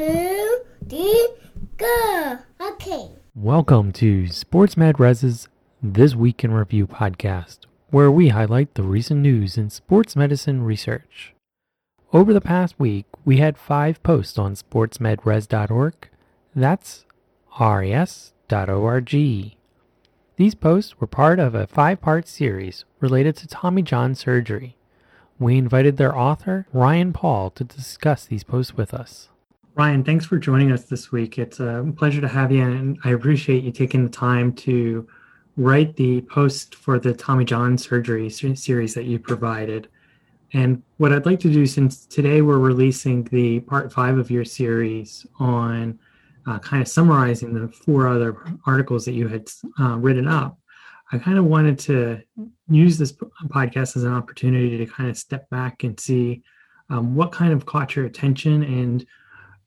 two, three, go. Okay. Welcome to Sports Med Res's This Week in Review podcast, where we highlight the recent news in sports medicine research. Over the past week, we had five posts on sportsmedres.org. That's res.org. These posts were part of a five part series related to Tommy John surgery. We invited their author, Ryan Paul, to discuss these posts with us. Ryan, thanks for joining us this week. It's a pleasure to have you, and I appreciate you taking the time to write the post for the Tommy John surgery series that you provided. And what I'd like to do, since today we're releasing the part five of your series on uh, kind of summarizing the four other articles that you had uh, written up, I kind of wanted to use this podcast as an opportunity to kind of step back and see um, what kind of caught your attention. And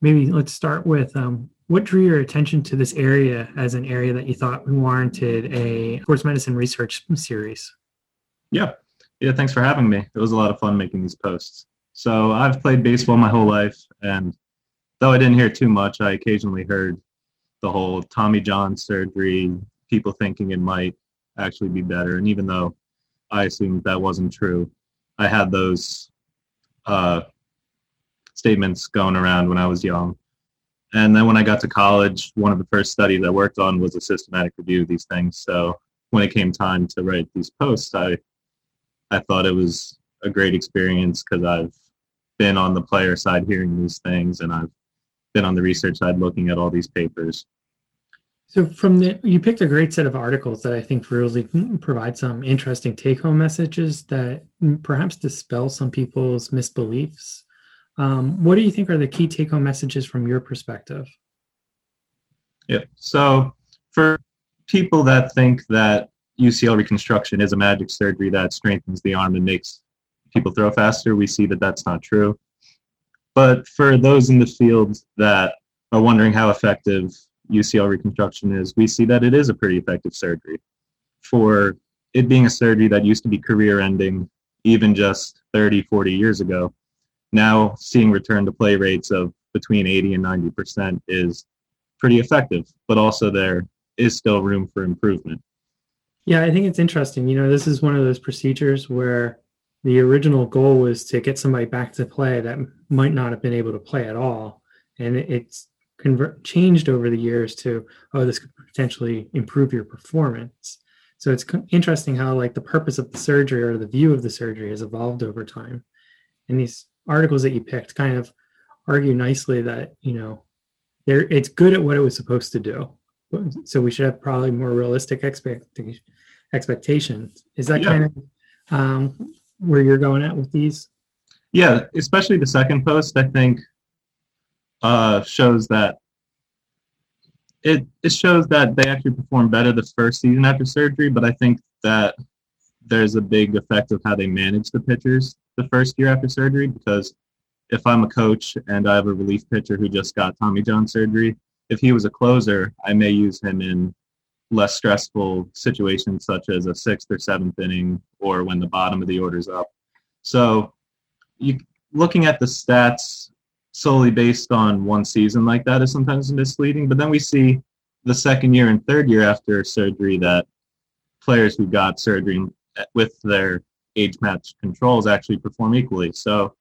maybe let's start with um, what drew your attention to this area as an area that you thought warranted a sports medicine research series? Yeah. Yeah. Thanks for having me. It was a lot of fun making these posts. So I've played baseball my whole life. And though I didn't hear too much, I occasionally heard the whole Tommy John surgery, people thinking it might actually be better. And even though I assumed that wasn't true, I had those uh, statements going around when I was young. And then when I got to college, one of the first studies I worked on was a systematic review of these things. So when it came time to write these posts, I I thought it was a great experience because I've been on the player side hearing these things, and I've been on the research side looking at all these papers. So from the you picked a great set of articles that I think really provide some interesting take-home messages that perhaps dispel some people's misbeliefs. Um, what do you think are the key take-home messages from your perspective? Yeah. So for people that think that UCL reconstruction is a magic surgery that strengthens the arm and makes people throw faster, we see that that's not true. But for those in the field that are wondering how effective UCL reconstruction is, we see that it is a pretty effective surgery. For it being a surgery that used to be career ending even just 30, 40 years ago, now seeing return to play rates of between 80 and 90% is pretty effective, but also there is still room for improvement. Yeah, I think it's interesting. You know, this is one of those procedures where the original goal was to get somebody back to play that might not have been able to play at all. And it's changed over the years to oh this could potentially improve your performance so it's interesting how like the purpose of the surgery or the view of the surgery has evolved over time and these articles that you picked kind of argue nicely that you know there it's good at what it was supposed to do. So we should have probably more realistic expectations expectations. Is that yeah. kind of um, where you're going at with these? Yeah especially the second post i think uh, shows that it it shows that they actually perform better the first season after surgery, but I think that there's a big effect of how they manage the pitchers the first year after surgery because if I'm a coach and I have a relief pitcher who just got Tommy John surgery, if he was a closer, I may use him in less stressful situations such as a sixth or seventh inning or when the bottom of the order's up. So you looking at the stats solely based on one season like that is sometimes misleading. But then we see the second year and third year after surgery that players who got surgery with their age match controls actually perform equally. So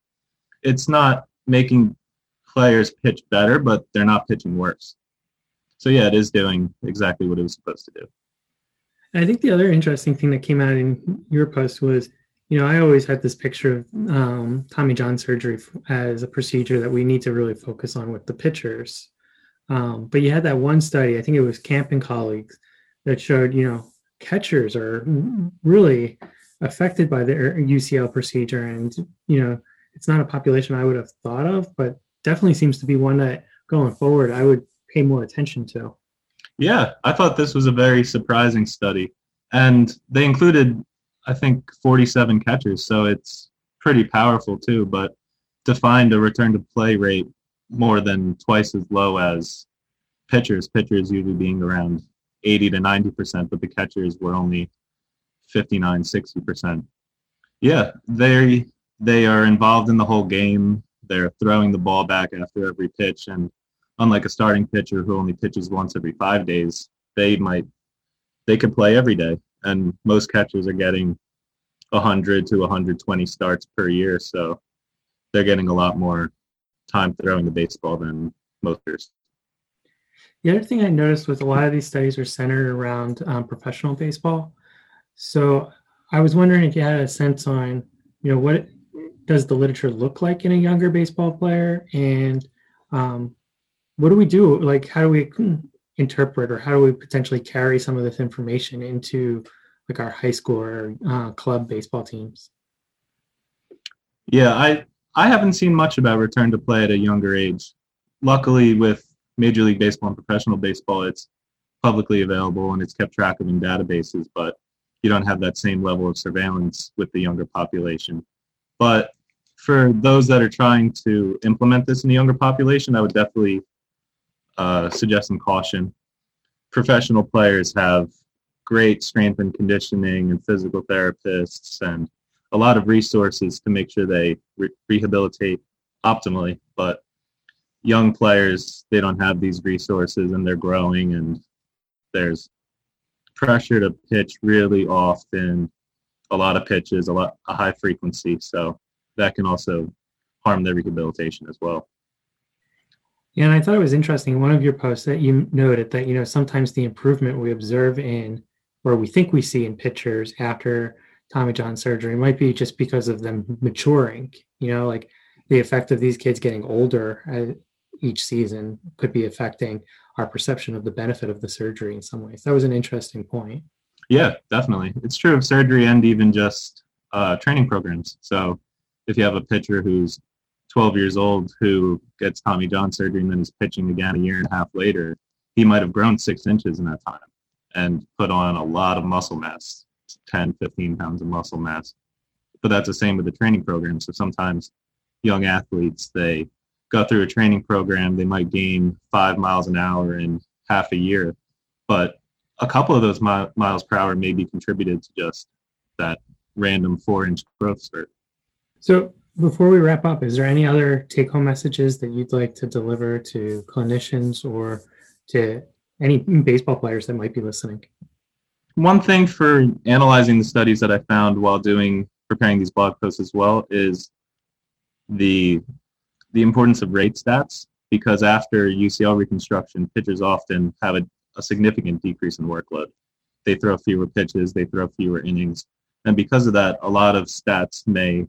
it's not making players pitch better, but they're not pitching worse. So yeah, it is doing exactly what it was supposed to do. I think the other interesting thing that came out in your post was you know, I always had this picture of um, Tommy John surgery as a procedure that we need to really focus on with the pitchers. Um, but you had that one study, I think it was Camp and colleagues, that showed, you know, catchers are really affected by the UCL procedure. And, you know, it's not a population I would have thought of, but definitely seems to be one that going forward I would pay more attention to. Yeah, I thought this was a very surprising study. And they included I think 47 catchers, so it's pretty powerful too. But to find a return to play rate more than twice as low as pitchers, pitchers usually being around 80 to 90 percent, but the catchers were only 59, 60 percent. Yeah, they they are involved in the whole game. They're throwing the ball back after every pitch, and unlike a starting pitcher who only pitches once every five days, they might they could play every day, and most catchers are getting 100 to 120 starts per year, so they're getting a lot more time throwing the baseball than most years. The other thing I noticed was a lot of these studies are centered around um, professional baseball. So I was wondering if you had a sense on, you know, what does the literature look like in a younger baseball player, and um, what do we do? Like, how do we interpret, or how do we potentially carry some of this information into like our high school or uh, club baseball teams? Yeah, I I haven't seen much about return to play at a younger age. Luckily, with Major League Baseball and professional baseball, it's publicly available and it's kept track of in databases, but you don't have that same level of surveillance with the younger population. But for those that are trying to implement this in the younger population, I would definitely uh, suggest some caution. Professional players have great strength and conditioning and physical therapists and a lot of resources to make sure they re- rehabilitate optimally. But young players, they don't have these resources and they're growing and there's pressure to pitch really often, a lot of pitches, a lot a high frequency. So that can also harm their rehabilitation as well. Yeah, and I thought it was interesting. One of your posts that you noted that you know sometimes the improvement we observe in, or we think we see in pitchers after Tommy John surgery might be just because of them maturing. You know, like the effect of these kids getting older each season could be affecting our perception of the benefit of the surgery in some ways. That was an interesting point. Yeah, definitely. It's true of surgery and even just uh, training programs. So if you have a pitcher who's 12 years old who gets Tommy John surgery and then is pitching again a year and a half later, he might have grown six inches in that time and put on a lot of muscle mass 10, 15 pounds of muscle mass. But that's the same with the training program. So sometimes young athletes, they go through a training program, they might gain five miles an hour in half a year, but a couple of those mi- miles per hour may be contributed to just that random four inch growth spurt. So before we wrap up, is there any other take home messages that you'd like to deliver to clinicians or to any baseball players that might be listening? one thing for analyzing the studies that I found while doing preparing these blog posts as well is the the importance of rate stats because after UCL reconstruction, pitchers often have a, a significant decrease in workload. They throw fewer pitches, they throw fewer innings, and because of that, a lot of stats may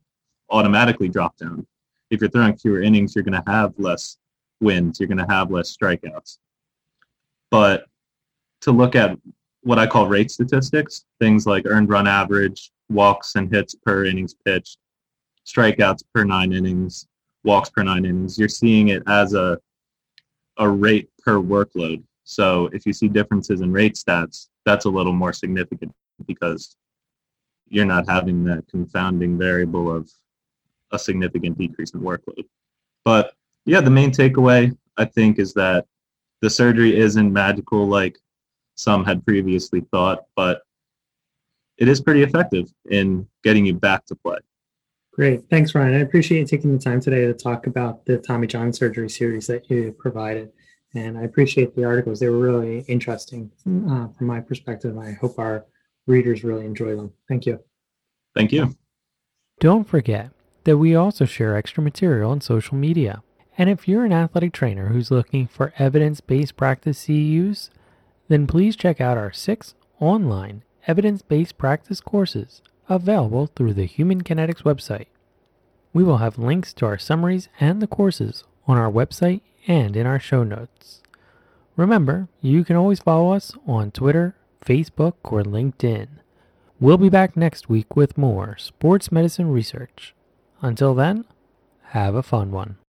automatically drop down. If you're throwing fewer innings, you're going to have less wins, you're going to have less strikeouts. But to look at what I call rate statistics, things like earned run average, walks and hits per innings pitched, strikeouts per nine innings, walks per nine innings. You're seeing it as a a rate per workload. So if you see differences in rate stats, that's a little more significant because you're not having that confounding variable of a significant decrease in workload. But yeah, the main takeaway I think is that the surgery isn't magical like some had previously thought, but it is pretty effective in getting you back to play. Great. Thanks, Ryan. I appreciate you taking the time today to talk about the Tommy John surgery series that you provided. And I appreciate the articles. They were really interesting uh, from my perspective. I hope our readers really enjoy them. Thank you. Thank you. Don't forget that we also share extra material on social media. And if you're an athletic trainer who's looking for evidence based practice CEUs, then please check out our six online evidence based practice courses available through the Human Kinetics website. We will have links to our summaries and the courses on our website and in our show notes. Remember, you can always follow us on Twitter, Facebook, or LinkedIn. We'll be back next week with more sports medicine research. Until then, have a fun one.